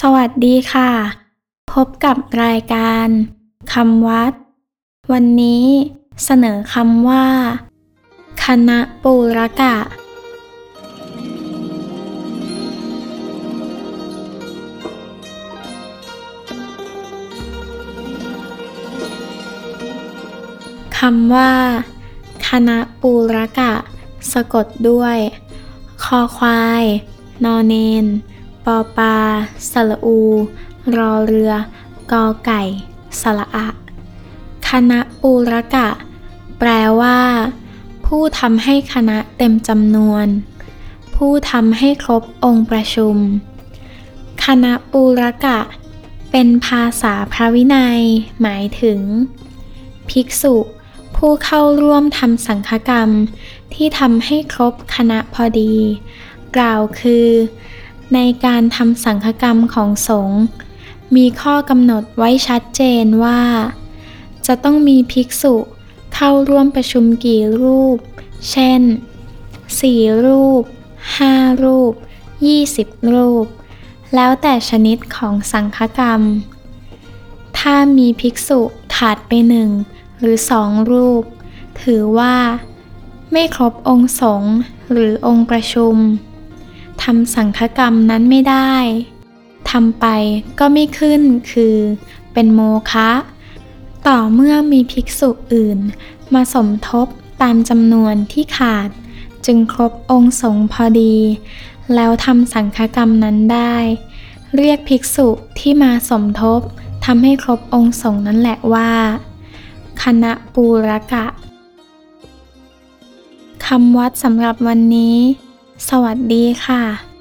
สวัสดีค่ะ พบกับรายการคำวัด วันนี้เสนอคำว่า คณะปูรกะ คำว่า คณะปูรกะ สะกดด้วย คอควาย นอเนน ปอปาสระอู รอเรือ กอไก่สระอะ คณะปูรกะ แปลว่า ผู้ทำให้คณะเต็มจำนวน ผู้ทำให้ครบองค์ประชุม คณะปูรกะ เป็นภาษาพระวินัย หมายถึง ภิกษุ ผู้เข้าร่วมทำสังฆกรรม ที่ทำให้ครบคณะพอดี กล่าวคือ ในการทำสังฆกรรมของสงฆ์มีข้อกำหนดไว้ชัดเจนว่า จะต้องมีภิกษุเข้าร่วมประชุมกี่รูป เช่น 4 รูป 5 รูป 20 รูป แล้วแต่ชนิดของสังฆกรรม ถ้ามีภิกษุขาดไปหนึ่งหรือสองรูป ถือว่า ไม่ครบองค์สงฆ์หรือองค์ประชุม ทำสังฆกรรมนั้นไม่ได้ทำไปก็ไม่ขึ้นคือ เป็นโมฆะต่อเมื่อมีภิกษุอื่น มาสมทบตามจำนวนที่ขาด จึงครบองค์สงพอดี แล้วทำสังฆกรรมนั้นได้ เรียกภิกษุที่มาสมทบทำให้ครบองค์สงนั่นแหละว่า คณะปูรกะคำวัดสำหรับวันนี้ สวัสดีค่ะ